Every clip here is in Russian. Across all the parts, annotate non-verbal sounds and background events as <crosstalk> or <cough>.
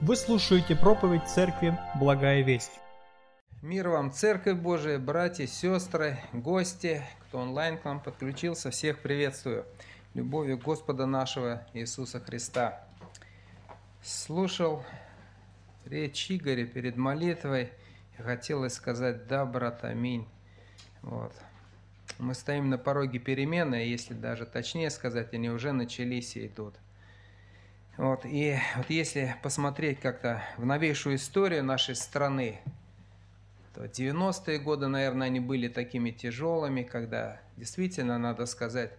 Вы слушаете проповедь Церкви Благая Весть. Мир вам, Церковь Божия, братья, сестры, гости, кто онлайн к нам подключился, всех приветствую. Любовью Господа нашего Иисуса Христа. Слушал речь Игоря перед молитвой, и хотелось сказать «Да, брат, аминь». Вот. Мы стоим на пороге перемены, если даже точнее сказать, они уже начались и идут. Вот, и вот если посмотреть как-то в новейшую историю нашей страны, то 90-е годы, наверное, они были такими тяжелыми, когда действительно, надо сказать,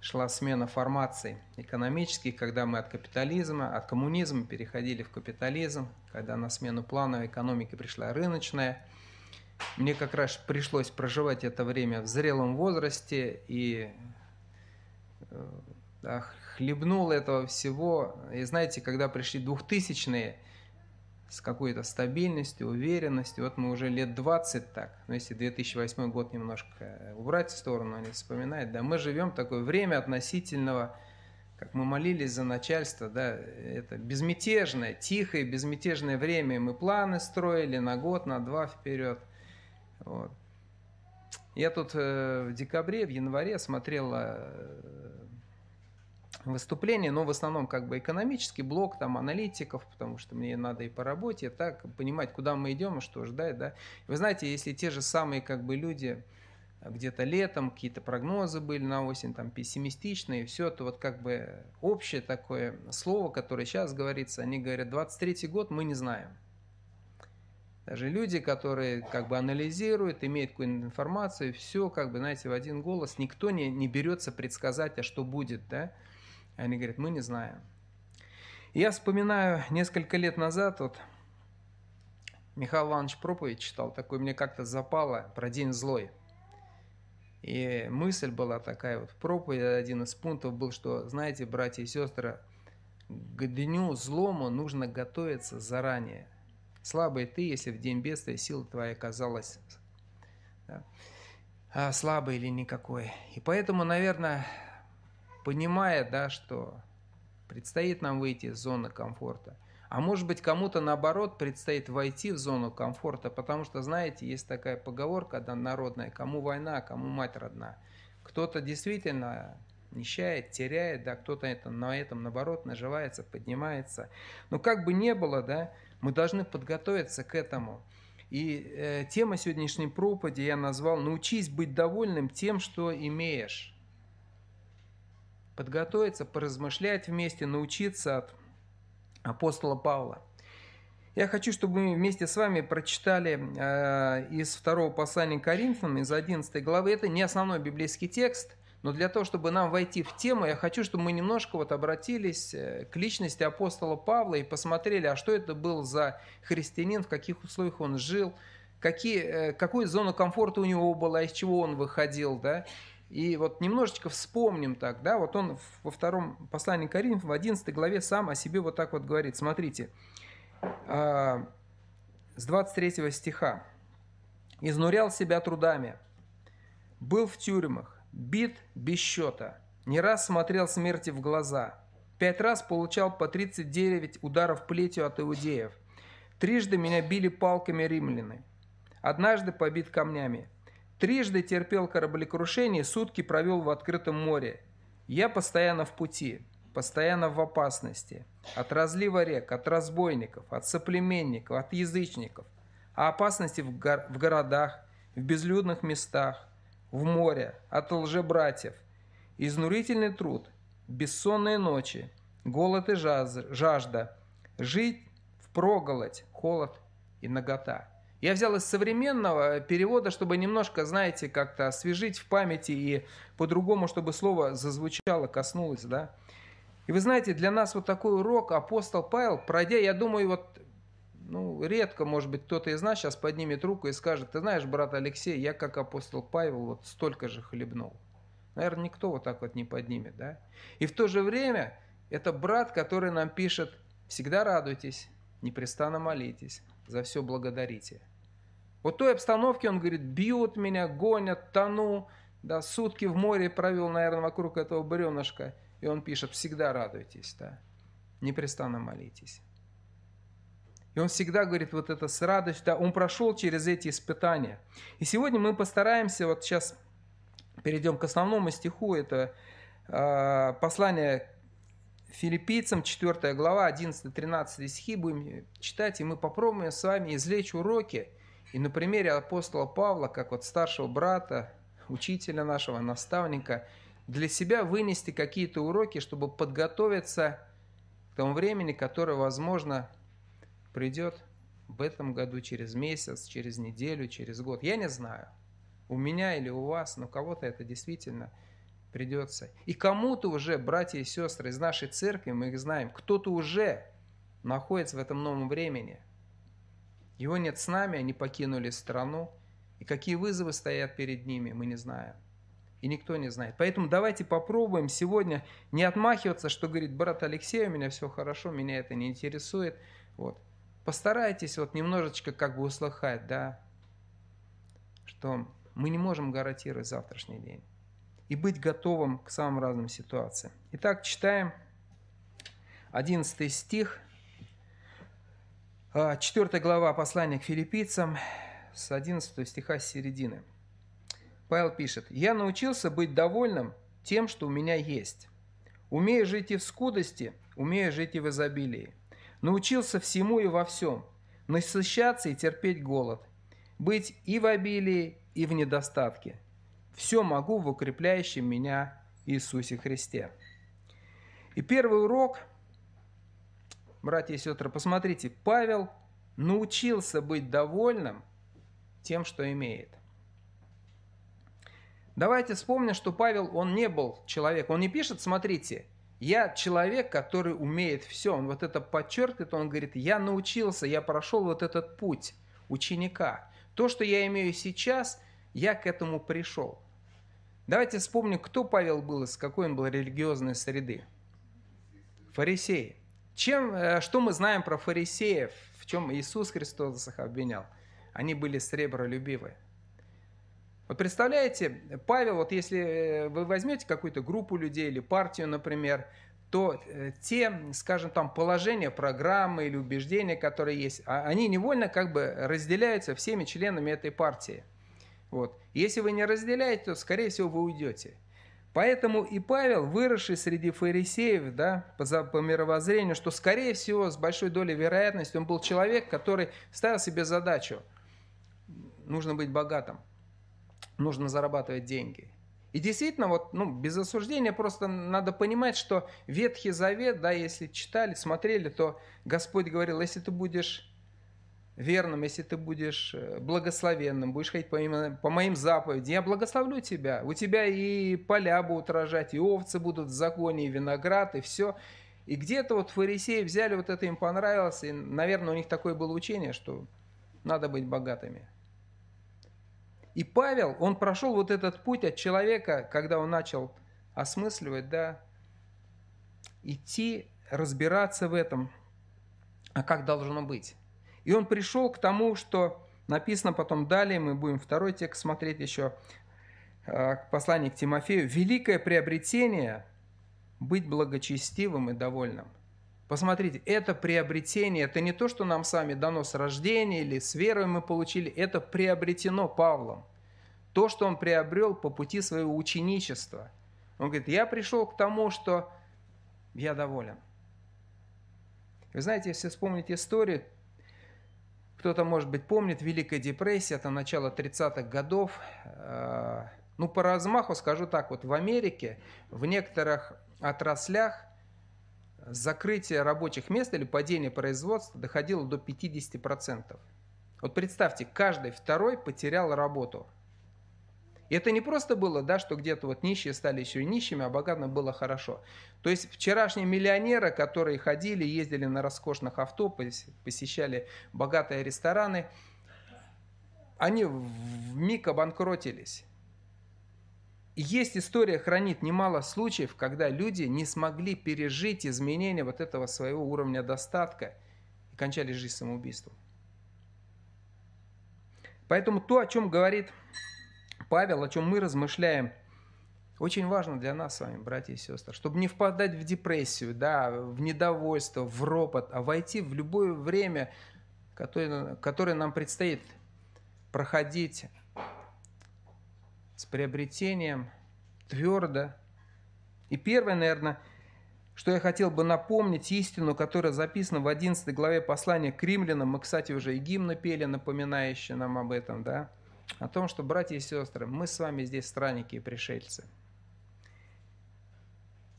шла смена формаций экономических, когда мы от капитализма, от коммунизма переходили в капитализм, когда на смену плановой экономики пришла рыночная. Мне как раз пришлось проживать это время в зрелом возрасте, и э, хлебнул этого всего. И знаете, когда пришли двухтысячные с какой-то стабильностью, уверенностью, вот мы уже лет 20 так, но если 2008 год немножко убрать в сторону, не вспоминать, да, мы живем такое время относительного, как мы молились за начальство, да, это безмятежное, тихое, безмятежное время, мы планы строили на год, на два вперед, вот. Я тут э, в декабре, в январе смотрел э, выступления, но в основном как бы экономический блок, там аналитиков, потому что мне надо и по работе, так понимать, куда мы идем и что ждать, да. Вы знаете, если те же самые как бы люди где-то летом какие-то прогнозы были на осень, там пессимистичные, все, то вот как бы общее такое слово, которое сейчас говорится, они говорят, 23 год мы не знаем. Даже люди, которые как бы анализируют, имеют какую-то информацию, все как бы, знаете, в один голос, никто не, не берется предсказать, а что будет, да. Они говорят, мы не знаем. я вспоминаю несколько лет назад, вот Михаил Иванович проповедь читал, такой мне как-то запало про день злой. И мысль была такая вот в проповеди, один из пунктов был, что, знаете, братья и сестры, к дню злому нужно готовиться заранее. Слабый ты, если в день бедствия сила твоя оказалась да, а слабой или никакой. И поэтому, наверное, понимая, да, что предстоит нам выйти из зоны комфорта. А может быть, кому-то наоборот предстоит войти в зону комфорта, потому что, знаете, есть такая поговорка да, народная, кому война, кому мать родна. Кто-то действительно нищает, теряет, да, кто-то это, на этом, наоборот, наживается, поднимается. Но как бы не было, да, мы должны подготовиться к этому. И э, тема сегодняшней проповеди я назвал «Научись быть довольным тем, что имеешь» подготовиться, поразмышлять вместе, научиться от апостола Павла. Я хочу, чтобы мы вместе с вами прочитали э, из второго послания Коринфянам, из 11 главы. Это не основной библейский текст, но для того, чтобы нам войти в тему, я хочу, чтобы мы немножко вот обратились э, к личности апостола Павла и посмотрели, а что это был за христианин, в каких условиях он жил, какие, э, какую зону комфорта у него была, из чего он выходил, да, и вот немножечко вспомним так, да, вот он во втором послании Коринф в 11 главе сам о себе вот так вот говорит. Смотрите, а, с 23 стиха. «Изнурял себя трудами, был в тюрьмах, бит без счета, не раз смотрел смерти в глаза, пять раз получал по 39 ударов плетью от иудеев, трижды меня били палками римляны, однажды побит камнями, Трижды терпел кораблекрушение, сутки провел в открытом море. Я постоянно в пути, постоянно в опасности. От разлива рек, от разбойников, от соплеменников, от язычников. А опасности в, гор в городах, в безлюдных местах, в море, от лжебратьев. Изнурительный труд, бессонные ночи, голод и жажда, жить в проголодь, холод и нагота. Я взял из современного перевода, чтобы немножко, знаете, как-то освежить в памяти и по-другому, чтобы слово зазвучало, коснулось, да. И вы знаете, для нас вот такой урок апостол Павел, пройдя, я думаю, вот ну, редко, может быть, кто-то из нас сейчас поднимет руку и скажет, ты знаешь, брат Алексей, я как апостол Павел вот столько же хлебнул. Наверное, никто вот так вот не поднимет, да? И в то же время это брат, который нам пишет, всегда радуйтесь, непрестанно молитесь, за все благодарите. Вот той обстановке он говорит, бьют меня, гонят, тону, да, сутки в море провел, наверное, вокруг этого бревнышка. И он пишет, всегда радуйтесь, да, непрестанно молитесь. И он всегда говорит вот это с радостью, да, он прошел через эти испытания. И сегодня мы постараемся, вот сейчас перейдем к основному стиху, это э, послание филиппийцам, 4 глава, 11-13 стихи будем читать, и мы попробуем с вами извлечь уроки, и на примере апостола Павла, как вот старшего брата, учителя нашего, наставника, для себя вынести какие-то уроки, чтобы подготовиться к тому времени, которое, возможно, придет в этом году, через месяц, через неделю, через год. Я не знаю, у меня или у вас, но кого-то это действительно придется. И кому-то уже, братья и сестры из нашей церкви, мы их знаем, кто-то уже находится в этом новом времени. Его нет с нами, они покинули страну. И какие вызовы стоят перед ними, мы не знаем. И никто не знает. Поэтому давайте попробуем сегодня не отмахиваться, что говорит брат Алексей, у меня все хорошо, меня это не интересует. Вот постарайтесь вот немножечко как бы услыхать, да, что мы не можем гарантировать завтрашний день. И быть готовым к самым разным ситуациям. Итак, читаем 11 стих, 4 а, глава послания к филиппийцам, с 11 стиха с середины. Павел пишет, «Я научился быть довольным тем, что у меня есть. Умею жить и в скудости, умею жить и в изобилии. Научился всему и во всем, насыщаться и терпеть голод, быть и в обилии, и в недостатке. Все могу в укрепляющем меня Иисусе Христе. И первый урок, братья и сестры, посмотрите, Павел научился быть довольным тем, что имеет. Давайте вспомним, что Павел, он не был человек. Он не пишет, смотрите, я человек, который умеет все. Он вот это подчеркивает, он говорит, я научился, я прошел вот этот путь ученика. То, что я имею сейчас, я к этому пришел. Давайте вспомним, кто Павел был, из какой он был религиозной среды. Фарисеи. Чем, э, что мы знаем про фарисеев, в чем Иисус Христос их обвинял? Они были сребролюбивые. Вот представляете, Павел, вот если э, вы возьмете какую-то группу людей или партию, например, то э, те, скажем, там положения, программы или убеждения, которые есть, а, они невольно как бы разделяются всеми членами этой партии. Вот. Если вы не разделяете, то, скорее всего, вы уйдете. Поэтому и Павел, выросший среди фарисеев, да, по, по мировоззрению, что, скорее всего, с большой долей вероятности, он был человек, который ставил себе задачу, нужно быть богатым нужно зарабатывать деньги. И действительно, вот, ну, без осуждения просто надо понимать, что Ветхий Завет, да, если читали, смотрели, то Господь говорил, если ты будешь верным, если ты будешь э, благословенным, будешь ходить по по моим заповедям, я благословлю тебя. У тебя и поля будут рожать, и овцы будут в законе, и виноград, и все. И где-то вот фарисеи взяли вот это, им понравилось, и, наверное, у них такое было учение, что надо быть богатыми. И Павел, он прошел вот этот путь от человека, когда он начал осмысливать, да, идти, разбираться в этом, а как должно быть. И он пришел к тому, что написано потом далее, мы будем второй текст смотреть еще, э, послание к Тимофею, «Великое приобретение – быть благочестивым и довольным». Посмотрите, это приобретение, это не то, что нам сами дано с рождения или с верой мы получили, это приобретено Павлом. То, что он приобрел по пути своего ученичества. Он говорит, я пришел к тому, что я доволен. Вы знаете, если вспомнить историю, кто-то, может быть, помнит Великая депрессия, это начало 30-х годов. Э, ну, по размаху скажу так, вот в Америке в некоторых отраслях закрытие рабочих мест или падение производства доходило до 50%. Вот представьте, каждый второй потерял работу. И это не просто было, да, что где-то вот нищие стали еще и нищими, а богатым было хорошо. То есть вчерашние миллионеры, которые ходили, ездили на роскошных авто, посещали богатые рестораны, они в миг обанкротились. Есть история, хранит немало случаев, когда люди не смогли пережить изменения вот этого своего уровня достатка и кончали жизнь самоубийством. Поэтому то, о чем говорит Павел, о чем мы размышляем, очень важно для нас с вами, братья и сестры, чтобы не впадать в депрессию, да, в недовольство, в ропот, а войти в любое время который, который нам предстоит проходить с приобретением твердо. И первое, наверное, что я хотел бы напомнить истину, которая записана в 11 главе послания к римлянам. Мы, кстати, уже и гимн пели, напоминающие нам об этом, да? О том, что, братья и сестры, мы с вами здесь странники и пришельцы.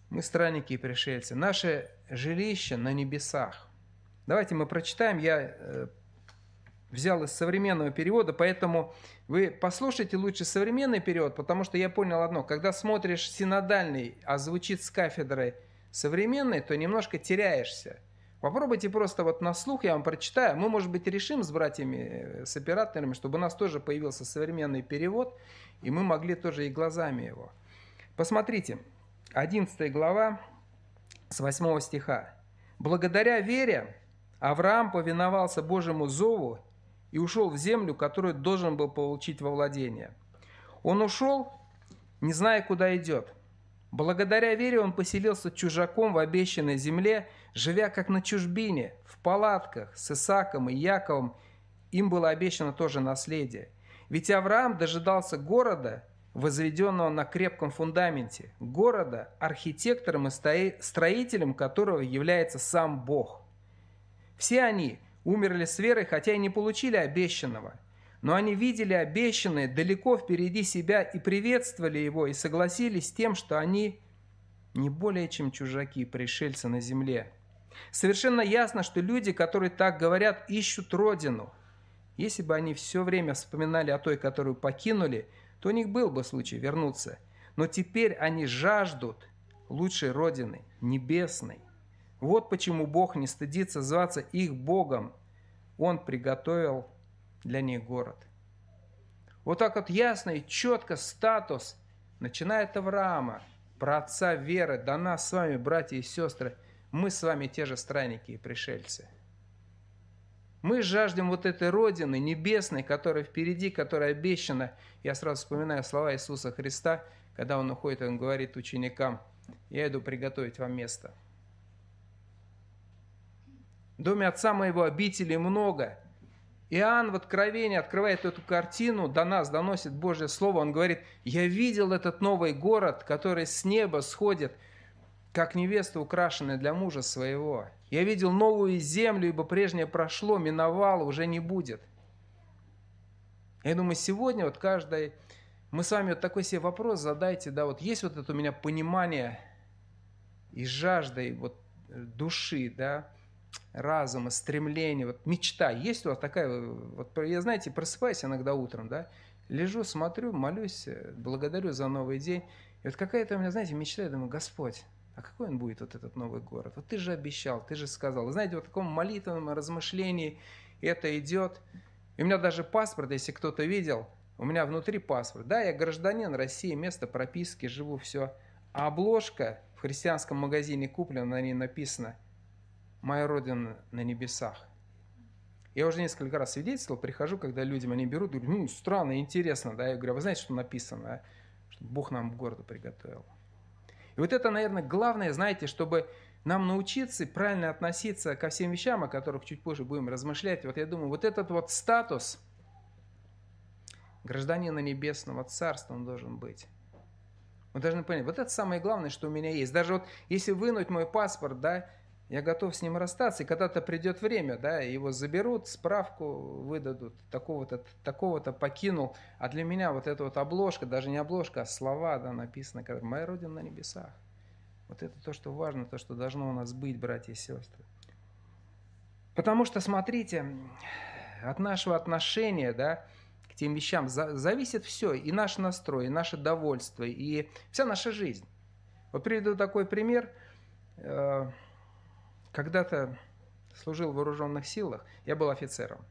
Мы странники и пришельцы. Наше жилище на небесах. Давайте мы прочитаем. Я э, взял из современного перевода, поэтому вы послушайте лучше современный перевод, потому что я понял одно. Когда смотришь синодальный, а звучит с кафедрой современный, то немножко теряешься. Попробуйте просто вот на слух, я вам прочитаю. Мы, может быть, решим с братьями, э, с операторами, чтобы у нас тоже появился современный перевод, и мы могли тоже и глазами его. Посмотрите, 11 глава с 8 стиха. «Благодаря вере Авраам повиновался Божьему зову и ушел в землю, которую должен был получить во владение. Он ушел, не зная, куда идет. Благодаря вере он поселился чужаком в обещанной земле, живя как на чужбине, в палатках с Исаком и Яковом. Им было обещано тоже наследие. Ведь Авраам дожидался города, возведенного на крепком фундаменте, города, архитектором и строителем которого является сам Бог. Все они умерли с верой, хотя и не получили обещанного – но они видели обещанное далеко впереди себя и приветствовали его, и согласились с тем, что они не более чем чужаки, пришельцы на земле. Совершенно ясно, что люди, которые так говорят, ищут родину. Если бы они все время вспоминали о той, которую покинули, то у них был бы случай вернуться. Но теперь они жаждут лучшей родины, небесной. Вот почему Бог не стыдится зваться их Богом. Он приготовил для них город. Вот так вот ясно и четко статус, начиная от Авраама, про отца веры, до нас с вами, братья и сестры, мы с вами те же странники и пришельцы. Мы жаждем вот этой Родины небесной, которая впереди, которая обещана. Я сразу вспоминаю слова Иисуса Христа, когда Он уходит, Он говорит ученикам, я иду приготовить вам место. В доме Отца моего обители много, Иоанн в Откровении открывает эту картину, до нас доносит Божье Слово. Он говорит, я видел этот новый город, который с неба сходит, как невеста, украшенная для мужа своего. Я видел новую землю, ибо прежнее прошло, миновало, уже не будет. Я думаю, сегодня вот каждый, мы с вами вот такой себе вопрос задайте, да, вот есть вот это у меня понимание и жажда, и вот души, да, разума, стремление, вот мечта. Есть у вас такая, вот я, знаете, просыпаюсь иногда утром, да, лежу, смотрю, молюсь, благодарю за новый день. И вот какая-то у меня, знаете, мечта, я думаю, Господь, а какой он будет, вот этот новый город? Вот ты же обещал, ты же сказал. Знаете, вот в таком молитвенном размышлении это идет. И у меня даже паспорт, если кто-то видел, у меня внутри паспорт. Да, я гражданин России, место прописки, живу, все. А обложка в христианском магазине куплена, на ней написано – моя Родина на небесах. Я уже несколько раз свидетельствовал, прихожу, когда людям они берут, говорю, ну, странно, интересно, да, я говорю, а вы знаете, что написано, а? что Бог нам в городу приготовил. И вот это, наверное, главное, знаете, чтобы нам научиться правильно относиться ко всем вещам, о которых чуть позже будем размышлять. Вот я думаю, вот этот вот статус гражданина небесного царства он должен быть. Мы должны понять, вот это самое главное, что у меня есть. Даже вот если вынуть мой паспорт, да, я готов с ним расстаться, и когда-то придет время, да, его заберут, справку выдадут, такого-то такого-то покинул. А для меня вот эта вот обложка, даже не обложка, а слова, да, написано, как «Моя Родина на небесах». Вот это то, что важно, то, что должно у нас быть, братья и сестры. Потому что, смотрите, от нашего отношения, да, к тем вещам зависит все, и наш настрой, и наше довольство, и вся наша жизнь. Вот приведу такой пример э, – когда-то служил в вооруженных силах, я был офицером.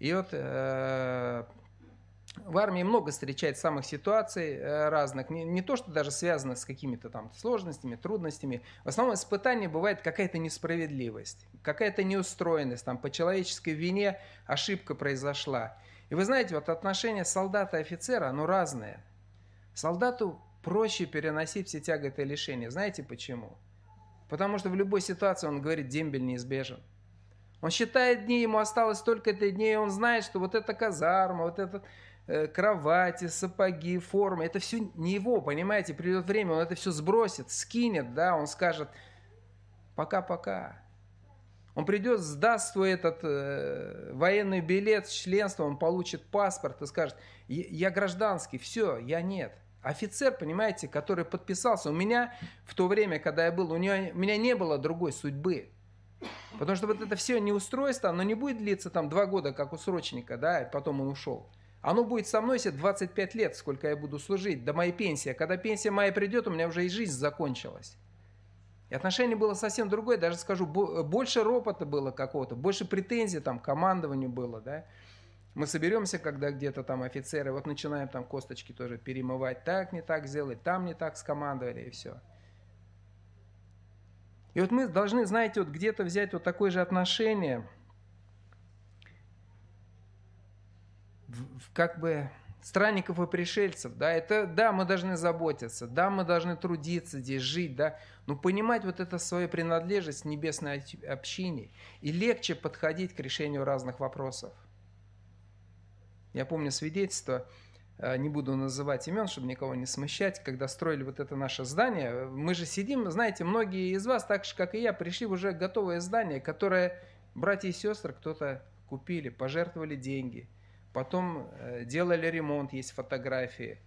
И вот э, в армии много встречает самых ситуаций э, разных, не, не то, что даже связано с какими-то там сложностями, трудностями. В основном испытание бывает какая-то несправедливость, какая-то неустроенность, там по человеческой вине ошибка произошла. И вы знаете, вот отношение солдата и офицера, оно разное. Солдату проще переносить все тяготы и лишения. Знаете почему? Потому что в любой ситуации он говорит, дембель неизбежен. Он считает дни, ему осталось столько-то дней, он знает, что вот эта казарма, вот этот э, кровати, сапоги, формы, это все не его, понимаете, придет время, он это все сбросит, скинет, да, он скажет, пока-пока. Он придет, сдаст свой этот э, военный билет с он получит паспорт и скажет, я гражданский, все, я нет. Офицер, понимаете, который подписался, у меня в то время, когда я был, у, него, у меня не было другой судьбы. Потому что вот это все неустройство, оно не будет длиться там два года, как у срочника, да, и потом он ушел. Оно будет со мной, если 25 лет, сколько я буду служить, до моей пенсии. А когда пенсия моя придет, у меня уже и жизнь закончилась. И отношение было совсем другое, даже скажу, больше ропота было какого-то, больше претензий там к командованию было, да. Мы соберемся, когда где-то там офицеры, вот начинаем там косточки тоже перемывать, так не так сделать, там не так скомандовали и все. И вот мы должны, знаете, вот где-то взять вот такое же отношение, как бы странников и пришельцев, да, это, да, мы должны заботиться, да, мы должны трудиться здесь, жить, да, но понимать вот это свою принадлежность небесной общине и легче подходить к решению разных вопросов. Я помню свидетельство, э, не буду называть имен, чтобы никого не смущать, когда строили вот это наше здание, мы же сидим, знаете, многие из вас, так же, как и я, пришли в уже готовое здание, которое братья и сестры кто-то купили, пожертвовали деньги – Потом э, делали ремонт, есть фотографии.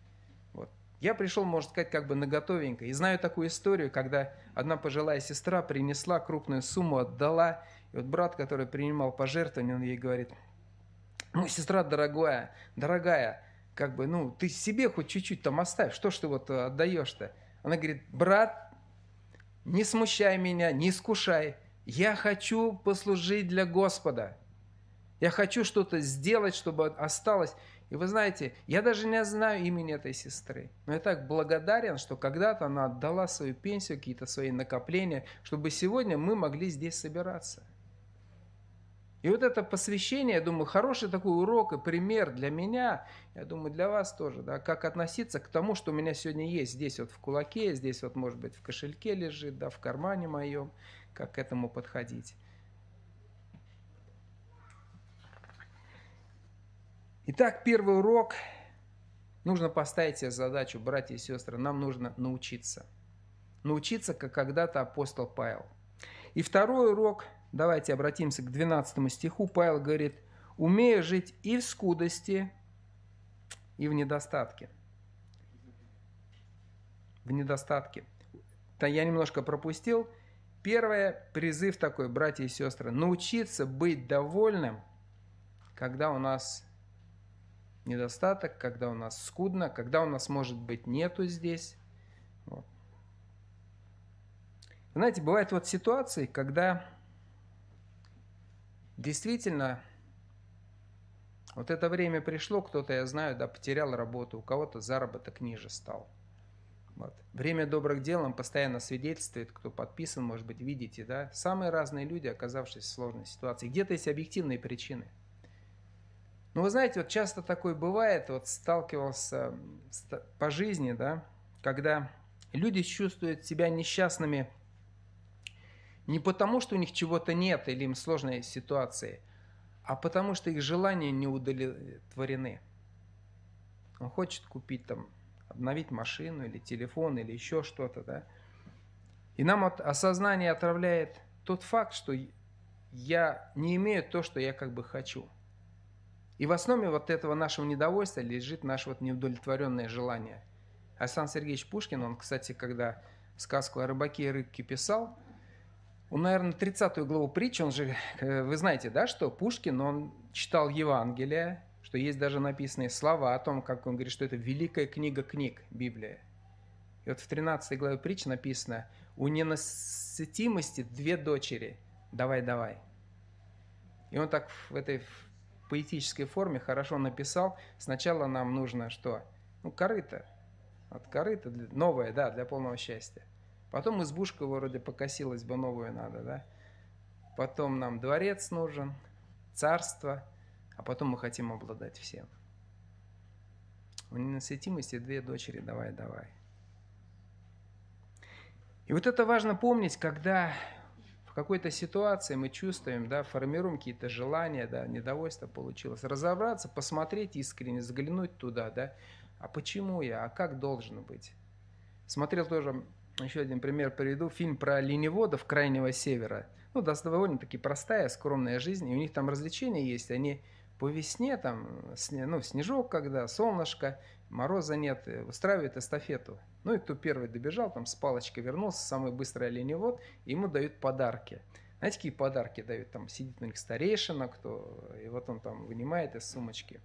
Вот. Я пришел, можно сказать, как бы на готовенько. И знаю такую историю, когда одна пожилая сестра принесла крупную сумму, отдала. И вот брат, который принимал пожертвования, он ей говорит, ну, сестра дорогая, дорогая, как бы, ну, ты себе хоть чуть-чуть там оставь, что ж ты вот отдаешь-то? Она говорит, брат, не смущай меня, не искушай, я хочу послужить для Господа. Я хочу что-то сделать, чтобы осталось. И вы знаете, я даже не знаю имени этой сестры. Но я так благодарен, что когда-то она отдала свою пенсию, какие-то свои накопления, чтобы сегодня мы могли здесь собираться. И вот это посвящение, я думаю, хороший такой урок и пример для меня, я думаю, для вас тоже, да, как относиться к тому, что у меня сегодня есть здесь вот в кулаке, здесь вот, может быть, в кошельке лежит, да, в кармане моем, как к этому подходить. Итак, первый урок. Нужно поставить себе задачу, братья и сестры, нам нужно научиться. Научиться, как когда-то апостол Павел. И второй урок, давайте обратимся к 12 стиху. Павел говорит, умея жить и в скудости, и в недостатке. В недостатке. Да я немножко пропустил. Первое, призыв такой, братья и сестры, научиться быть довольным, когда у нас недостаток, когда у нас скудно, когда у нас, может быть, нету здесь. Вот. Знаете, бывают вот ситуации, когда действительно вот это время пришло, кто-то, я знаю, да, потерял работу, у кого-то заработок ниже стал. Вот. Время добрых дел нам постоянно свидетельствует, кто подписан, может быть, видите, да, самые разные люди, оказавшись в сложной ситуации. Где-то есть объективные причины – ну, вы знаете, вот часто такое бывает, вот сталкивался по жизни, да, когда люди чувствуют себя несчастными не потому, что у них чего-то нет или им сложные ситуации, а потому что их желания не удовлетворены. Он хочет купить там, обновить машину или телефон или еще что-то, да. И нам вот осознание отравляет тот факт, что я не имею то, что я как бы хочу – и в основе вот этого нашего недовольства лежит наше вот неудовлетворенное желание. Александр Сергеевич Пушкин, он, кстати, когда сказку о рыбаке и рыбке писал, он, наверное, 30 главу притчи, он же, э, вы знаете, да, что Пушкин, он читал Евангелие, что есть даже написанные слова о том, как он говорит, что это великая книга книг, Библия. И вот в 13 главе притчи написано, у ненасытимости две дочери, давай, давай. И он так в этой поэтической форме хорошо написал. Сначала нам нужно что? Ну, корыто. От корыта, новое, да, для полного счастья. Потом избушка вроде покосилась бы, новую надо, да. Потом нам дворец нужен, царство, а потом мы хотим обладать всем. У ненасытимости две дочери, давай, давай. И вот это важно помнить, когда какой-то ситуации мы чувствуем, да, формируем какие-то желания, да, недовольство получилось. Разобраться, посмотреть искренне, заглянуть туда, да, а почему я, а как должен быть? Смотрел тоже, еще один пример приведу, фильм про лениводов Крайнего Севера. Ну, довольно-таки простая, скромная жизнь, и у них там развлечения есть, они по весне, там, ну, снежок когда, солнышко, мороза нет, устраивают эстафету. Ну и кто первый добежал, там с палочкой вернулся, самый быстрый оленевод, ему дают подарки. Знаете, какие подарки дают? Там сидит на них старейшина, кто, и вот он там вынимает из сумочки.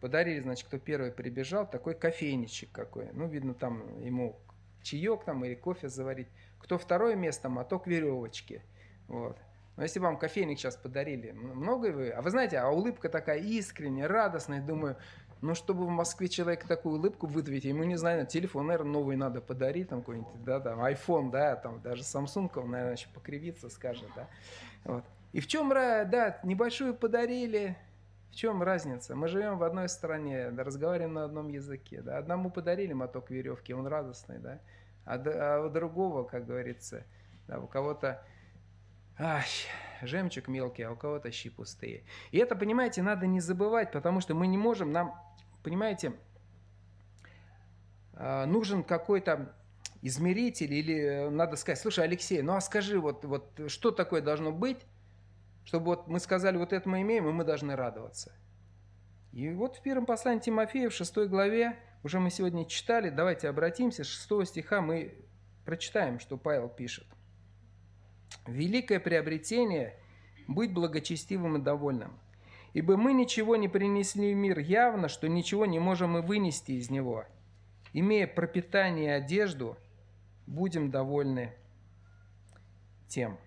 Подарили, значит, кто первый прибежал, такой кофейничек какой. Ну, видно, там ему чаек там или кофе заварить. Кто второе место, моток веревочки. Вот. Но если вам кофейник сейчас подарили, много вы? А вы знаете, а улыбка такая искренняя, радостная, думаю, ну, чтобы в Москве человек такую улыбку выдавить, ему, не знаю, телефон, наверное, новый надо подарить, там какой-нибудь, да, там, iPhone, да, там, даже Samsung, он, наверное, еще покривится, скажет, да. Вот. И в чем, да, небольшую подарили, в чем разница? Мы живем в одной стране, да, разговариваем на одном языке, да, одному подарили моток веревки, он радостный, да, а, а у другого, как говорится, да, у кого-то Ай, жемчуг мелкий, а у кого-то щи пустые. И это, понимаете, надо не забывать, потому что мы не можем, нам, понимаете, а, нужен какой-то измеритель или э, надо сказать, слушай, Алексей, ну а скажи, вот, вот что такое должно быть, чтобы вот мы сказали, вот это мы имеем, и мы должны радоваться. И вот в первом послании Тимофея, в шестой главе, уже мы сегодня читали, давайте обратимся, с шестого стиха мы прочитаем, что Павел пишет. Великое приобретение – быть благочестивым и довольным. Ибо мы ничего не принесли в мир явно, что ничего не можем и вынести из него. Имея пропитание и одежду, будем довольны тем.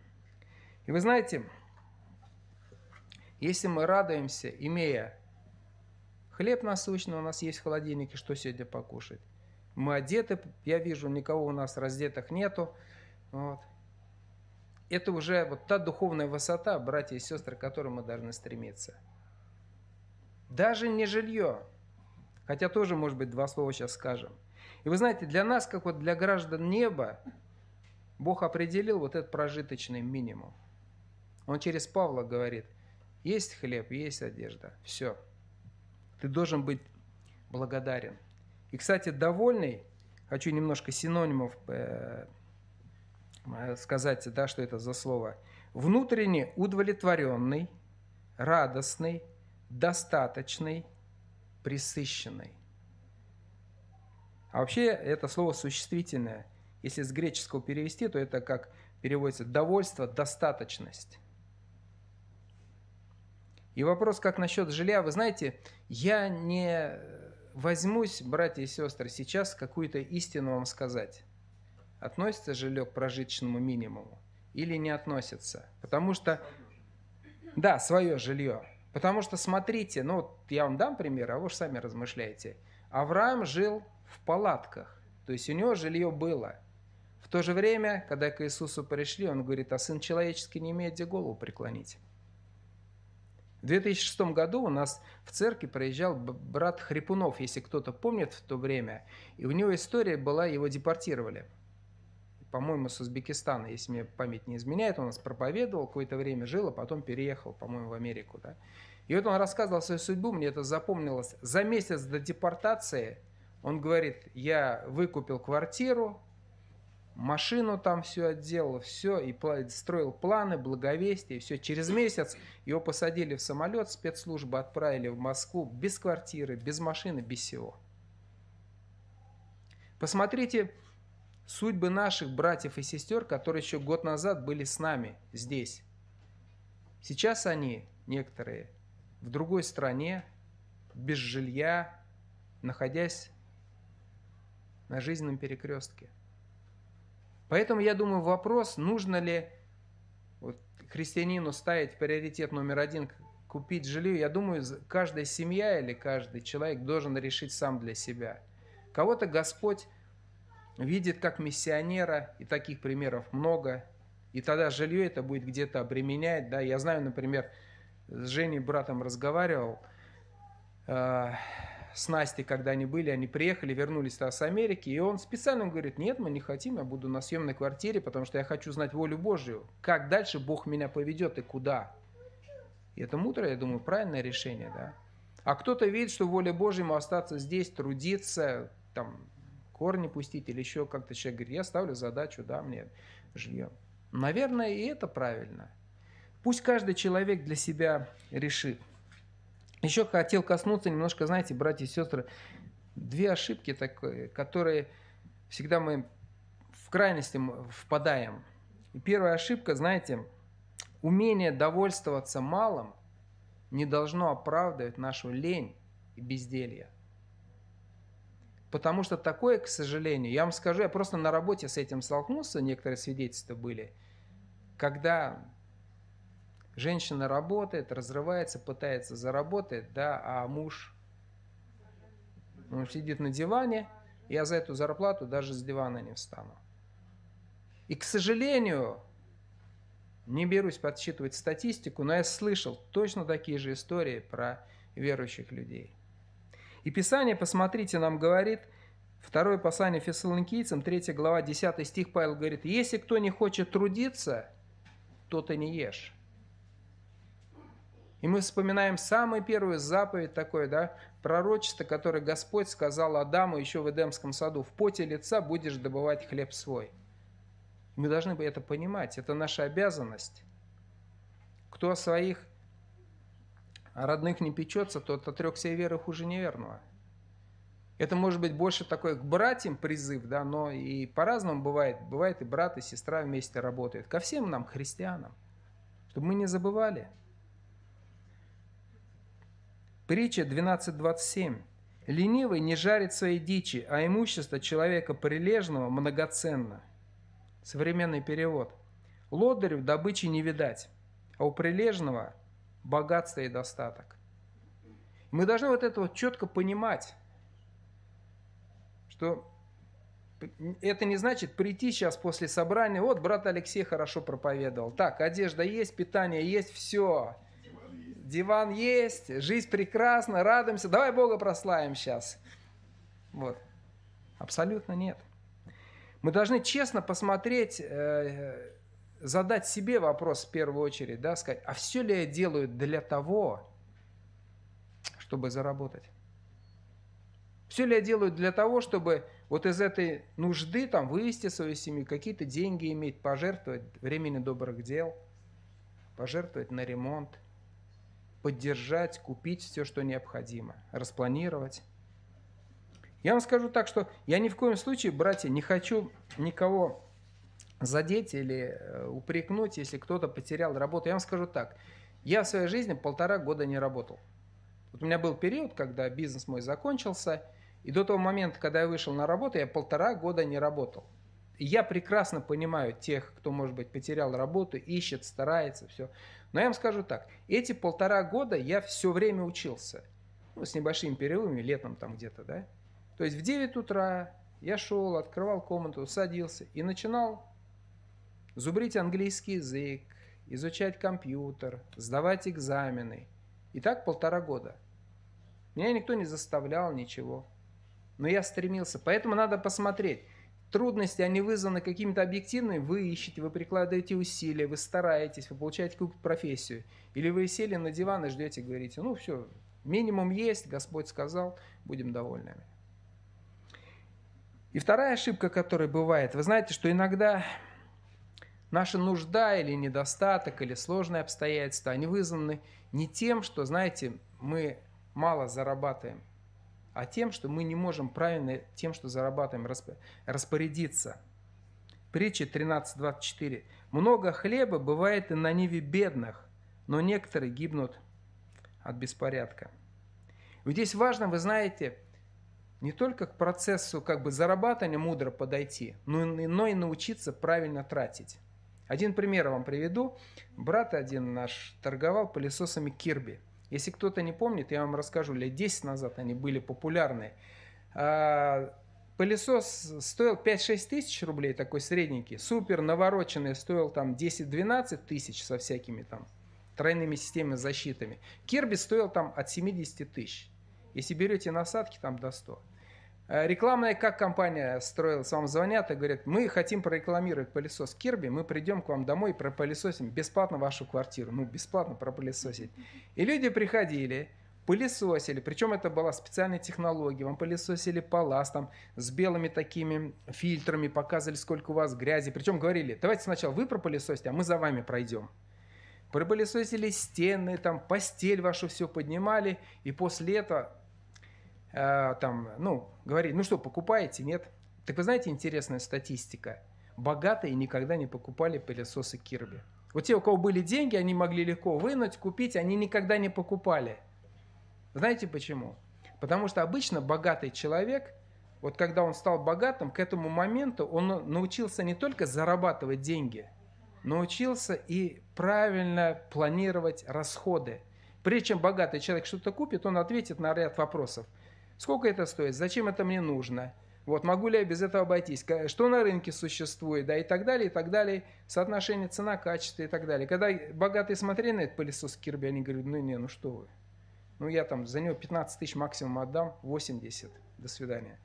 И вы знаете, если мы радуемся, имея хлеб насущный, у нас есть в холодильнике, что сегодня покушать. Мы одеты, я вижу, никого у нас раздетых нету. Вот это уже вот та духовная высота, братья и сестры, к которой мы должны стремиться. Даже не жилье, хотя тоже, может быть, два слова сейчас скажем. И вы знаете, для нас, как вот для граждан неба, Бог определил вот этот прожиточный минимум. Он через Павла говорит, есть хлеб, есть одежда, все. Ты должен быть благодарен. И, кстати, довольный, хочу немножко синонимов э, сказать, да, что это за слово. Внутренне удовлетворенный, радостный, достаточный, присыщенный. А вообще это слово существительное. Если с греческого перевести, то это как переводится довольство, достаточность. И вопрос, как насчет жилья, вы знаете, я не возьмусь, братья и сестры, сейчас какую-то истину вам сказать относится жилье к прожиточному минимуму или не относится. Потому что, да, свое жилье. Потому что, смотрите, ну, я вам дам пример, а вы же сами размышляете. Авраам жил в палатках, то есть у него жилье было. В то же время, когда к Иисусу пришли, он говорит, а сын человеческий не имеет где голову преклонить. В 2006 году у нас в церкви проезжал брат Хрипунов, если кто-то помнит в то время. И у него история была, его депортировали по-моему, с Узбекистана, если мне память не изменяет, он нас проповедовал, какое-то время жил, а потом переехал, по-моему, в Америку. Да? И вот он рассказывал свою судьбу, мне это запомнилось. За месяц до депортации он говорит, я выкупил квартиру, машину там все отделал, все, и строил планы, благовестие, все. Через месяц его посадили в самолет, спецслужбы отправили в Москву без квартиры, без машины, без всего. Посмотрите, судьбы наших братьев и сестер, которые еще год назад были с нами здесь. Сейчас они, некоторые, в другой стране, без жилья, находясь на жизненном перекрестке. Поэтому я думаю, вопрос, нужно ли вот, христианину ставить приоритет номер один купить жилье, я думаю, каждая семья или каждый человек должен решить сам для себя. Кого-то Господь видит как миссионера, и таких примеров много, и тогда жилье это будет где-то обременять. Да? Я знаю, например, с Женей, братом, разговаривал, э, с Настей, когда они были, они приехали, вернулись с Америки, и он специально говорит, нет, мы не хотим, я буду на съемной квартире, потому что я хочу знать волю Божью, как дальше Бог меня поведет и куда. И это мудрое, я думаю, правильное решение, да. А кто-то видит, что воля Божья ему остаться здесь, трудиться, там, корни пустить или еще как-то человек говорит, я ставлю задачу, да, мне жилье. Наверное, и это правильно. Пусть каждый человек для себя решит. Еще хотел коснуться немножко, знаете, братья и сестры, две ошибки, такие, которые всегда мы в крайности впадаем. И первая ошибка, знаете, умение довольствоваться малым не должно оправдывать нашу лень и безделье. Потому что такое, к сожалению, я вам скажу, я просто на работе с этим столкнулся, некоторые свидетельства были, когда женщина работает, разрывается, пытается заработать, да, а муж он сидит на диване, я за эту зарплату даже с дивана не встану. И, к сожалению, не берусь подсчитывать статистику, но я слышал точно такие же истории про верующих людей – и Писание, посмотрите, нам говорит, второе послание Фессалоникийцам, 3 глава, 10 стих, Павел говорит, «Если кто не хочет трудиться, то ты не ешь». И мы вспоминаем самую первую заповедь такое, да, пророчество, которое Господь сказал Адаму еще в Эдемском саду. В поте лица будешь добывать хлеб свой. Мы должны это понимать, это наша обязанность. Кто о своих родных не печется, тот отрекся и веры хуже неверного. Это может быть больше такой к братьям призыв, да, но и по-разному бывает. Бывает и брат, и сестра вместе работают. Ко всем нам, христианам, чтобы мы не забывали. Притча 12.27. Ленивый не жарит своей дичи, а имущество человека прилежного многоценно. Современный перевод. Лодырю добычи не видать, а у прилежного богатство и достаток. Мы должны вот это вот четко понимать, что это не значит прийти сейчас после собрания, вот брат Алексей хорошо проповедовал. Так, одежда есть, питание есть, все. Диван есть, жизнь прекрасна, радуемся, давай Бога прославим сейчас. Вот. Абсолютно нет. Мы должны честно посмотреть, э, задать себе вопрос в первую очередь, да, сказать, а все ли я делаю для того, чтобы заработать? Все ли я делаю для того, чтобы вот из этой нужды там вывести свою семью, какие-то деньги иметь, пожертвовать времени добрых дел, пожертвовать на ремонт, поддержать, купить все, что необходимо, распланировать. Я вам скажу так, что я ни в коем случае, братья, не хочу никого задеть или э, упрекнуть, если кто-то потерял работу. Я вам скажу так. Я в своей жизни полтора года не работал. Вот у меня был период, когда бизнес мой закончился, и до того момента, когда я вышел на работу, я полтора года не работал. И я прекрасно понимаю тех, кто, может быть, потерял работу, ищет, старается, все. Но я вам скажу так, эти полтора года я все время учился. Ну, с небольшими перерывами, летом там где-то, да. То есть в 9 утра я шел, открывал комнату, садился и начинал зубрить английский язык, изучать компьютер, сдавать экзамены. И так полтора года. Меня никто не заставлял ничего. Но я стремился. Поэтому надо посмотреть. Трудности, они вызваны какими-то объективными, вы ищете, вы прикладываете усилия, вы стараетесь, вы получаете какую-то профессию. Или вы сели на диван и ждете, говорите, ну все, минимум есть, Господь сказал, будем довольными. И вторая ошибка, которая бывает, вы знаете, что иногда Наша нужда или недостаток, или сложные обстоятельства, они вызваны не тем, что, знаете, мы мало зарабатываем, а тем, что мы не можем правильно тем, что зарабатываем, распорядиться. Притча 13.24. «Много хлеба бывает и на ниве бедных, но некоторые гибнут от беспорядка». Вот здесь важно, вы знаете, не только к процессу как бы зарабатывания мудро подойти, но, но и научиться правильно тратить. Один пример вам приведу. Брат один наш торговал пылесосами Кирби. Если кто-то не помнит, я вам расскажу, лет 10 назад они были популярны. А, пылесос стоил 5-6 тысяч рублей, такой средненький. Супер навороченный стоил там 10-12 тысяч со всякими там тройными системами защитами. Кирби стоил там от 70 тысяч. Если берете насадки, там до 100. Э, рекламная как компания строилась, вам звонят и говорят, мы хотим прорекламировать пылесос Кирби, мы придем к вам домой и пропылесосим бесплатно вашу квартиру. Ну, бесплатно пропылесосить. И люди приходили, пылесосили, причем это была специальная технология, вам пылесосили палас там с белыми такими фильтрами, показывали, сколько у вас грязи, причем говорили, давайте сначала вы пропылесосите, а мы за вами пройдем. Пропылесосили стены, там постель вашу все поднимали, и после этого э, там, ну, говорили, ну что, покупаете, нет? Так вы знаете, интересная статистика. Богатые никогда не покупали пылесосы Кирби. Вот те, у кого были деньги, они могли легко вынуть, купить, они никогда не покупали – знаете почему? Потому что обычно богатый человек, вот когда он стал богатым, к этому моменту он научился не только зарабатывать деньги, научился и правильно планировать расходы. Прежде чем богатый человек что-то купит, он ответит на ряд вопросов. Сколько это стоит? Зачем это мне нужно? Вот, могу ли я без этого обойтись? Что на рынке существует? Да, и так далее, и так далее. Соотношение цена-качество и так далее. Когда богатые смотрели на этот пылесос Кирби, они говорят, ну не, ну что вы. Ну, я там за него 15 тысяч максимум отдам, 80. До свидания.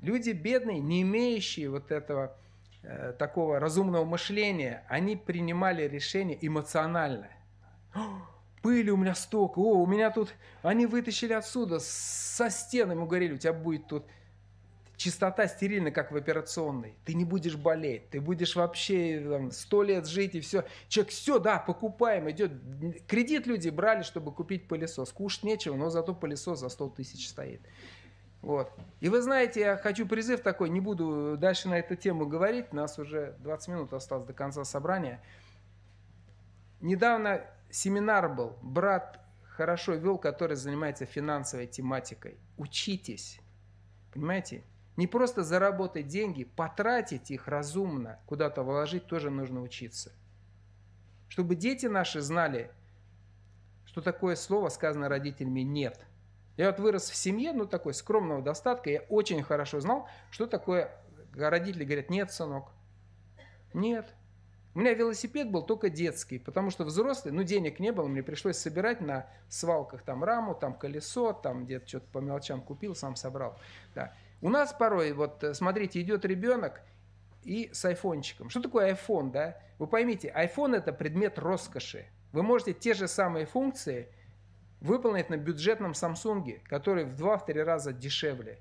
Люди бедные, не имеющие вот этого э, такого разумного мышления, они принимали решения эмоционально. Пыли у меня столько, о, у меня тут, они вытащили отсюда, со стены, ему говорили, у тебя будет тут чистота стерильна, как в операционной. Ты не будешь болеть, ты будешь вообще сто лет жить и все. Человек, все, да, покупаем, идет. Кредит люди брали, чтобы купить пылесос. Кушать нечего, но зато пылесос за 100 тысяч стоит. Вот. И вы знаете, я хочу призыв такой, не буду дальше на эту тему говорить, у нас уже 20 минут осталось до конца собрания. Недавно семинар был, брат хорошо вел, который занимается финансовой тематикой. Учитесь, понимаете? Не просто заработать деньги, потратить их разумно, куда-то вложить тоже нужно учиться. Чтобы дети наши знали, что такое слово сказано родителями «нет». Я вот вырос в семье, ну, такой скромного достатка, я очень хорошо знал, что такое, родители говорят «нет, сынок». Нет. У меня велосипед был только детский, потому что взрослый, ну, денег не было, мне пришлось собирать на свалках там раму, там колесо, там где-то что-то по мелочам купил, сам собрал. Да. У нас порой, вот э, смотрите, идет ребенок и с айфончиком. Что такое iPhone, да? Вы поймите, iPhone это предмет роскоши. Вы можете те же самые функции выполнить на бюджетном Samsung, который в 2-3 раза дешевле.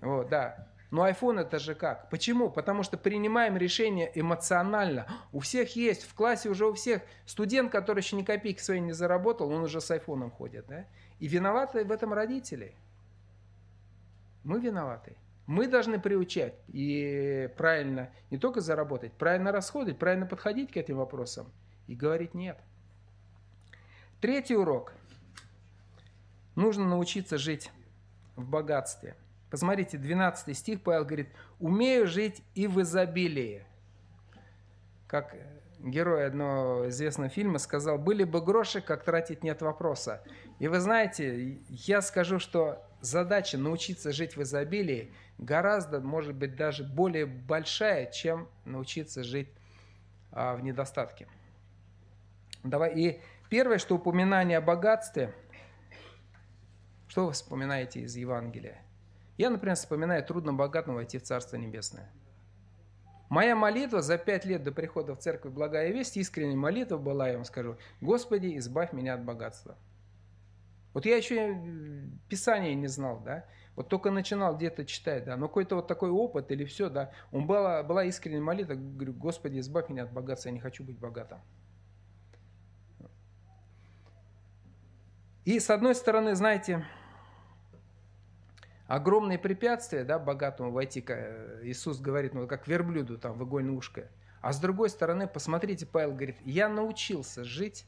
Вот, да. Но iPhone это же как? Почему? Потому что принимаем решение эмоционально. У всех есть, в классе уже у всех. Студент, который еще ни копейки своей не заработал, он уже с айфоном ходит. Да? И виноваты в этом родители. Мы виноваты. Мы должны приучать и правильно не только заработать, правильно расходовать, правильно подходить к этим вопросам и говорить нет. Третий урок. Нужно научиться жить в богатстве. Посмотрите, 12 стих Павел говорит, «Умею жить и в изобилии». Как герой одного известного фильма сказал, «Были бы гроши, как тратить нет вопроса». И вы знаете, я скажу, что задача научиться жить в изобилии гораздо, может быть, даже более большая, чем научиться жить а, в недостатке. Давай. И первое, что упоминание о богатстве, что вы вспоминаете из Евангелия? Я, например, вспоминаю трудно богатому войти в Царство Небесное. Моя молитва за пять лет до прихода в церковь «Благая весть», искренняя молитва была, я вам скажу, «Господи, избавь меня от богатства». Вот я еще Писание не знал, да, вот только начинал где-то читать, да, но какой-то вот такой опыт или все, да, он была, была искренняя молитва, говорю, Господи, избавь меня от богатства, я не хочу быть богатым. И с одной стороны, знаете, огромные препятствия, да, богатому войти, Иисус говорит, ну, как верблюду там в игольное ушко. А с другой стороны, посмотрите, Павел говорит, я научился жить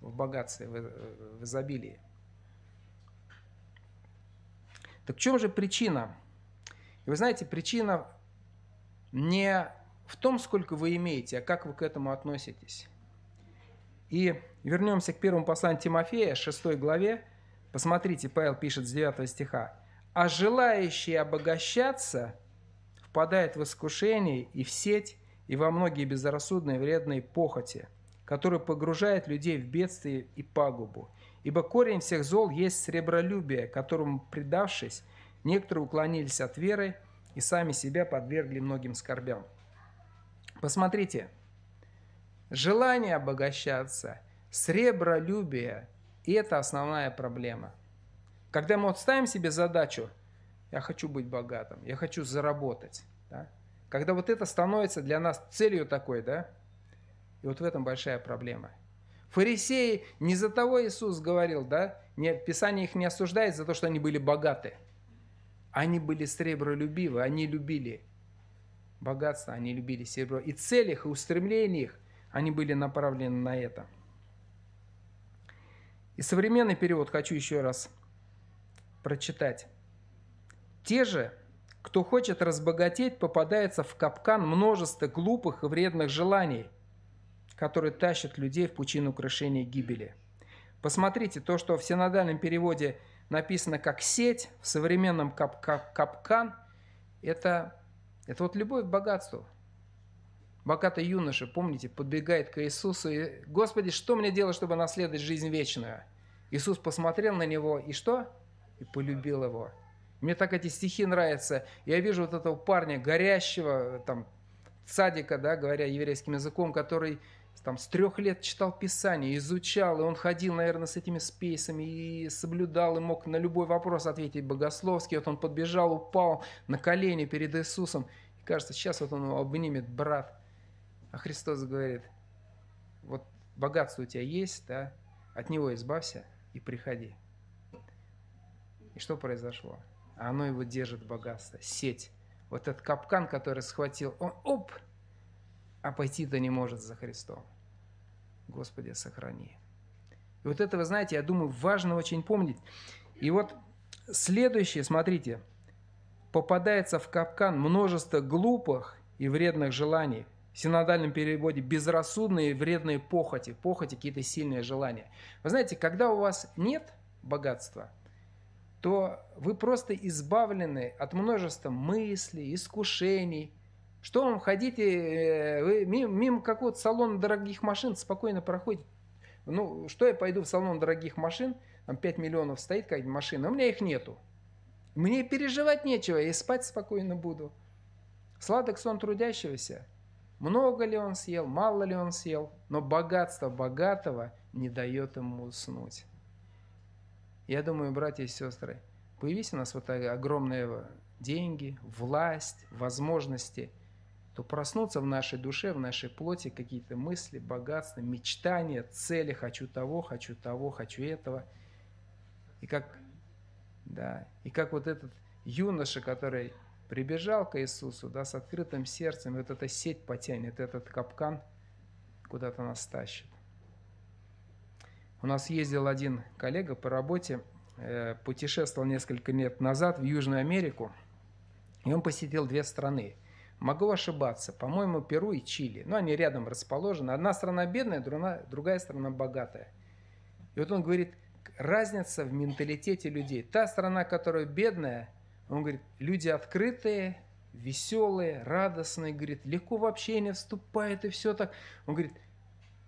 в богатстве, в, в изобилии. Так в чем же причина? И вы знаете, причина не в том, сколько вы имеете, а как вы к этому относитесь. И вернемся к первому посланию Тимофея, 6 главе. Посмотрите, Павел пишет с 9 стиха. «А желающие обогащаться впадают в искушение и в сеть, и во многие безрассудные вредные похоти, который погружает людей в бедствие и пагубу. Ибо корень всех зол есть сребролюбие, которому, предавшись, некоторые уклонились от веры и сами себя подвергли многим скорбям. Посмотрите, желание обогащаться, сребролюбие – это основная проблема. Когда мы вот ставим себе задачу, я хочу быть богатым, я хочу заработать, да? когда вот это становится для нас целью такой, да, и вот в этом большая проблема. Фарисеи, не за того Иисус говорил, да, не, Писание их не осуждает за то, что они были богаты. Они были сребролюбивы, они любили богатство, они любили серебро. И цель их, и устремление их, они были направлены на это. И современный перевод хочу еще раз прочитать. Те же, кто хочет разбогатеть, попадается в капкан множества глупых и вредных желаний, которые тащат людей в пучину крушения и гибели. Посмотрите, то, что в синодальном переводе написано как сеть, в современном кап кап капкан, это, это вот любовь к богатству. Богатый юноша, помните, подбегает к Иисусу и «Господи, что мне делать, чтобы наследовать жизнь вечную?» Иисус посмотрел на него и что? И полюбил его. Мне так эти стихи нравятся. Я вижу вот этого парня, горящего, там, садика, да, говоря еврейским языком, который там с трех лет читал Писание, изучал, и он ходил, наверное, с этими спейсами и соблюдал, и мог на любой вопрос ответить богословский. Вот он подбежал, упал на колени перед Иисусом. И кажется, сейчас вот он его обнимет, брат. А Христос говорит, вот богатство у тебя есть, да, от него избавься и приходи. И что произошло? оно его держит богатство, сеть. Вот этот капкан, который схватил, он оп, а пойти-то не может за Христом. Господи, сохрани. И вот это, вы знаете, я думаю, важно очень помнить. И вот следующее, смотрите, попадается в капкан множество глупых и вредных желаний. В синодальном переводе безрассудные и вредные похоти. Похоти, какие-то сильные желания. Вы знаете, когда у вас нет богатства – то вы просто избавлены от множества мыслей, искушений. Что вам ходите, э, вы мимо, мимо какого-то салона дорогих машин спокойно проходите. Ну, что я пойду в салон дорогих машин, там 5 миллионов стоит какая-нибудь машина, у меня их нету. Мне переживать нечего, я спать спокойно буду. Сладок сон трудящегося. Много ли он съел, мало ли он съел, но богатство богатого не дает ему уснуть. Я думаю, братья и сестры, появись у нас вот огромные деньги, власть, возможности, то проснуться в нашей душе, в нашей плоти какие-то мысли, богатства, мечтания, цели, хочу того, хочу того, хочу этого. И как, да, и как вот этот юноша, который прибежал к Иисусу, да, с открытым сердцем, вот эта сеть потянет, этот капкан куда-то нас тащит. У нас ездил один коллега по работе, э, путешествовал несколько лет назад в Южную Америку, и он посетил две страны. Могу ошибаться, по-моему, Перу и Чили. Но они рядом расположены. Одна страна бедная, другая страна богатая. И вот он говорит, разница в менталитете людей. Та страна, которая бедная, он говорит, люди открытые, веселые, радостные, говорит, легко в общение вступают и все так. Он говорит,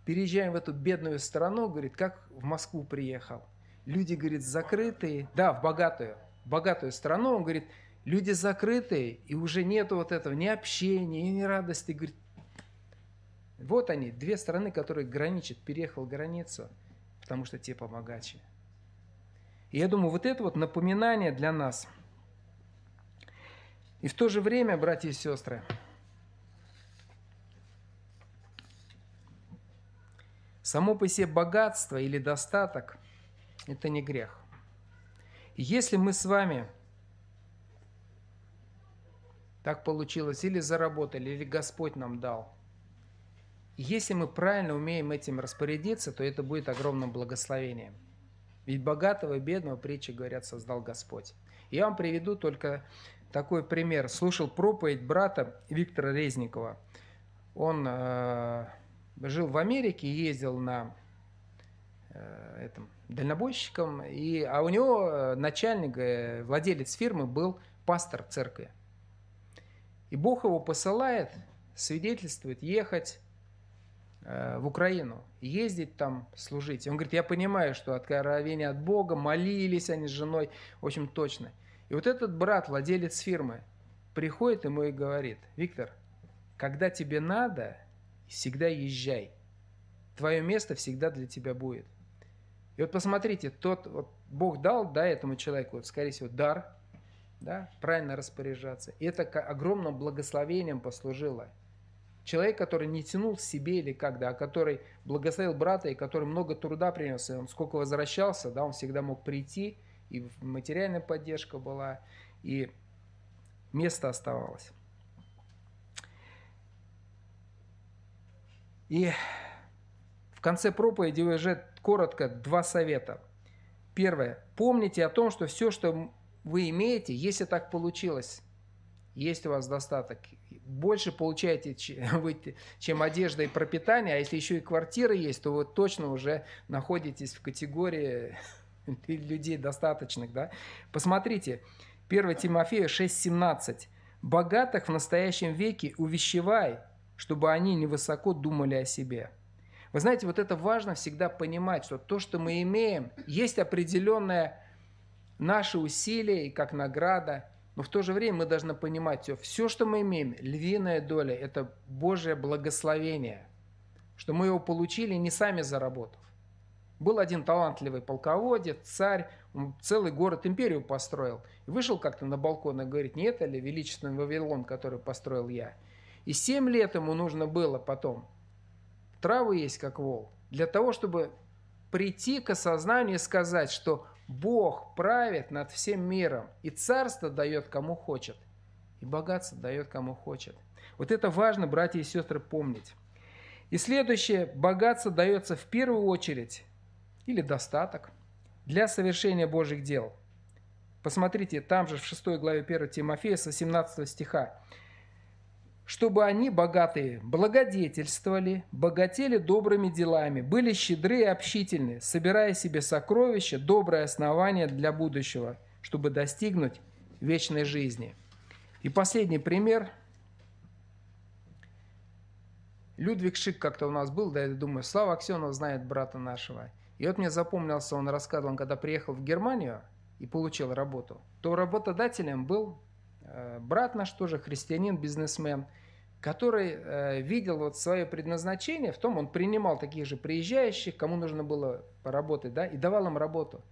переезжаем в эту бедную страну, говорит, как в Москву приехал. Люди, говорит, закрытые, да, в богатую, богатую страну, он говорит, люди закрытые, и уже нету вот этого ни общения, ни радости, говорит, вот они, две страны, которые граничат, переехал границу, потому что те побогаче. И я думаю, вот это вот напоминание для нас. И в то же время, братья и сестры, Само по себе богатство или достаток – это не грех. И если мы с вами так получилось, или заработали, или Господь нам дал, если мы правильно умеем этим распорядиться, то это будет огромным благословением. Ведь богатого и бедного, притчи говорят, создал Господь. Я вам приведу только такой пример. Слушал проповедь брата Виктора Резникова. Он э, жил в Америке, ездил на э, этом, дальнобойщиком, и, а у него э, начальник, э, владелец фирмы был пастор церкви. И Бог его посылает, свидетельствует, ехать в Украину, ездить там служить. Он говорит, я понимаю, что откровение от Бога, молились они с женой, в общем, точно. И вот этот брат, владелец фирмы, приходит ему и говорит, Виктор, когда тебе надо, всегда езжай. Твое место всегда для тебя будет. И вот посмотрите, тот, вот Бог дал да, этому человеку, вот, скорее всего, дар, да, правильно распоряжаться. И это огромным благословением послужило. Человек, который не тянул себе или как, да, а который благословил брата и который много труда принес, и он сколько возвращался, да, он всегда мог прийти, и материальная поддержка была, и место оставалось. И в конце проповеди уже коротко два совета. Первое. Помните о том, что все, что вы имеете, если так получилось, есть у вас достаток, больше получаете, <laughs> чем одежда и пропитание, а если еще и квартира есть, то вы точно уже находитесь в категории <laughs> людей достаточных. Да? Посмотрите, 1 Тимофея 6,17. «Богатых в настоящем веке увещевай, чтобы они невысоко думали о себе». Вы знаете, вот это важно всегда понимать, что то, что мы имеем, есть определенное наше усилие и как награда, но в то же время мы должны понимать все, все, что мы имеем, львиная доля, это Божье благословение, что мы его получили не сами заработав. Был один талантливый полководец, царь, он целый город, империю построил. И вышел как-то на балкон и говорит, не это ли величественный Вавилон, который построил я? И семь лет ему нужно было потом, травы есть как вол, для того, чтобы прийти к осознанию и сказать, что Бог правит над всем миром, и царство дает кому хочет, и богатство дает кому хочет. Вот это важно, братья и сестры, помнить. И следующее, богатство дается в первую очередь или достаток для совершения Божьих дел. Посмотрите, там же в 6 главе 1 Тимофея с 18 стиха. «Чтобы они, богатые, благодетельствовали, богатели добрыми делами, были щедры и общительны, собирая себе сокровища, доброе основание для будущего, чтобы достигнуть вечной жизни». И последний пример. Людвиг Шик как-то у нас был, да, я думаю, Слава Аксенов знает брата нашего – и вот мне запомнился, он рассказывал, он когда приехал в Германию и получил работу, то работодателем был брат наш тоже, христианин, бизнесмен, который э, видел вот свое предназначение в том, он принимал таких же приезжающих, кому нужно было поработать, да, и давал им работу.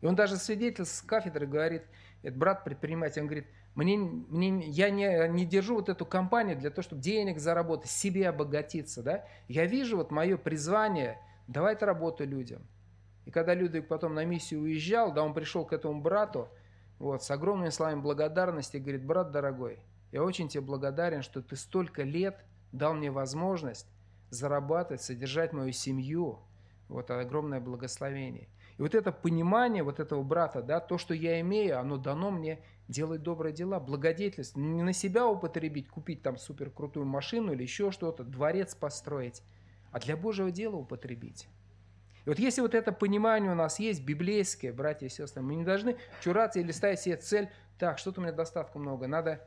И он даже свидетель с кафедры говорит, это брат предприниматель, он говорит, мне, мне, я не, не держу вот эту компанию для того, чтобы денег заработать, себе обогатиться, да. Я вижу вот мое призвание – давать работу людям. И когда Людвиг потом на миссию уезжал, да, он пришел к этому брату, вот, с огромными словами благодарности, говорит, брат дорогой, я очень тебе благодарен, что ты столько лет дал мне возможность зарабатывать, содержать мою семью. Вот огромное благословение. И вот это понимание вот этого брата, да, то, что я имею, оно дано мне делать добрые дела, благодетельство. Не на себя употребить, купить там супер крутую машину или еще что-то, дворец построить, а для Божьего дела употребить. И вот если вот это понимание у нас есть, библейское, братья и сестры, мы не должны чураться или ставить себе цель, так, что-то у меня достатка много, надо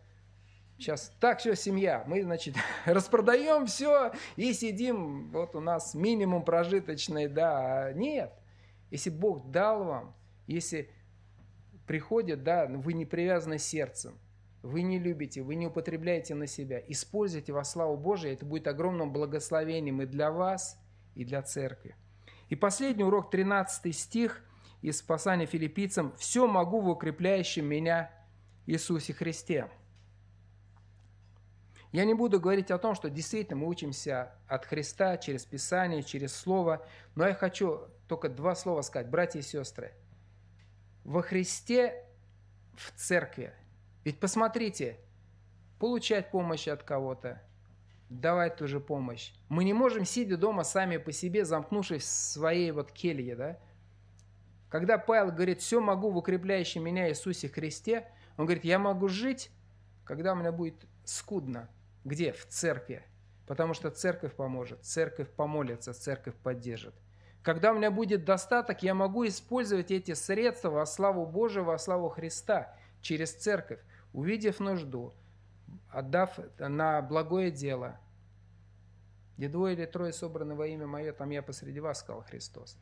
сейчас, так, все, семья, мы, значит, <laughs> распродаем все и сидим, вот у нас минимум прожиточный, да, нет. Если Бог дал вам, если приходит, да, вы не привязаны сердцем, вы не любите, вы не употребляете на себя, используйте во славу Божию, это будет огромным благословением и для вас, и для церкви. И последний урок, 13 стих из послания филиппийцам. «Все могу в укрепляющем меня Иисусе Христе». Я не буду говорить о том, что действительно мы учимся от Христа через Писание, через Слово, но я хочу только два слова сказать, братья и сестры. Во Христе в церкви ведь посмотрите, получать помощь от кого-то, давать ту же помощь. Мы не можем, сидя дома сами по себе, замкнувшись в своей вот келье, да? Когда Павел говорит, все могу в укрепляющем меня Иисусе Христе, он говорит, я могу жить, когда у меня будет скудно. Где? В церкви. Потому что церковь поможет, церковь помолится, церковь поддержит. Когда у меня будет достаток, я могу использовать эти средства во славу Божию, во славу Христа через церковь увидев нужду, отдав на благое дело, Где двое или трое собраны во имя Мое, там я посреди вас, сказал Христос.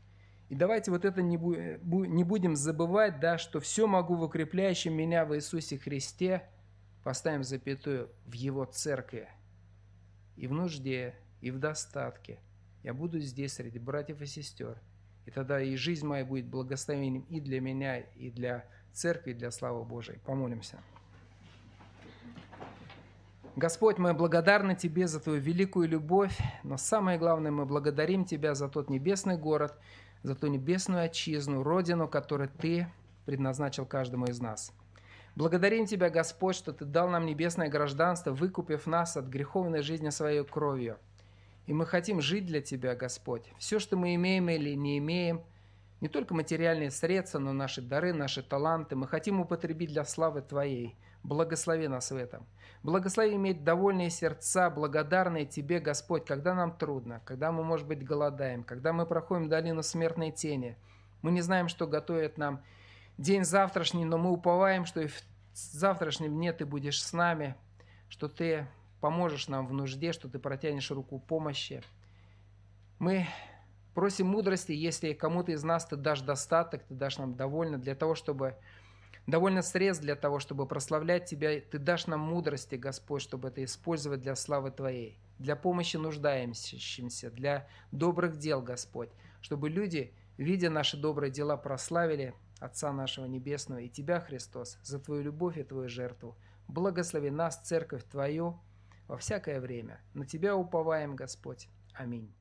И давайте вот это не, будем забывать, да, что все могу в укрепляющем меня в Иисусе Христе, поставим запятую, в Его церкви. И в нужде, и в достатке. Я буду здесь среди братьев и сестер. И тогда и жизнь моя будет благословением и для меня, и для церкви, и для славы Божией. Помолимся. Господь, мы благодарны Тебе за Твою великую любовь, но самое главное, мы благодарим Тебя за тот небесный город, за ту небесную отчизну, родину, которую Ты предназначил каждому из нас. Благодарим Тебя, Господь, что Ты дал нам небесное гражданство, выкупив нас от греховной жизни своей кровью. И мы хотим жить для Тебя, Господь. Все, что мы имеем или не имеем, не только материальные средства, но наши дары, наши таланты, мы хотим употребить для славы Твоей. Благослови нас в этом. Благослови иметь довольные сердца, благодарные Тебе, Господь, когда нам трудно, когда мы, может быть, голодаем, когда мы проходим долину смертной тени. Мы не знаем, что готовит нам день завтрашний, но мы уповаем, что и в завтрашнем дне Ты будешь с нами, что Ты поможешь нам в нужде, что Ты протянешь руку помощи. Мы просим мудрости, если кому-то из нас Ты дашь достаток, Ты дашь нам довольно для того, чтобы довольно средств для того, чтобы прославлять Тебя. Ты дашь нам мудрости, Господь, чтобы это использовать для славы Твоей, для помощи нуждающимся, для добрых дел, Господь, чтобы люди, видя наши добрые дела, прославили Отца нашего Небесного и Тебя, Христос, за Твою любовь и Твою жертву. Благослови нас, Церковь Твою, во всякое время. На Тебя уповаем, Господь. Аминь.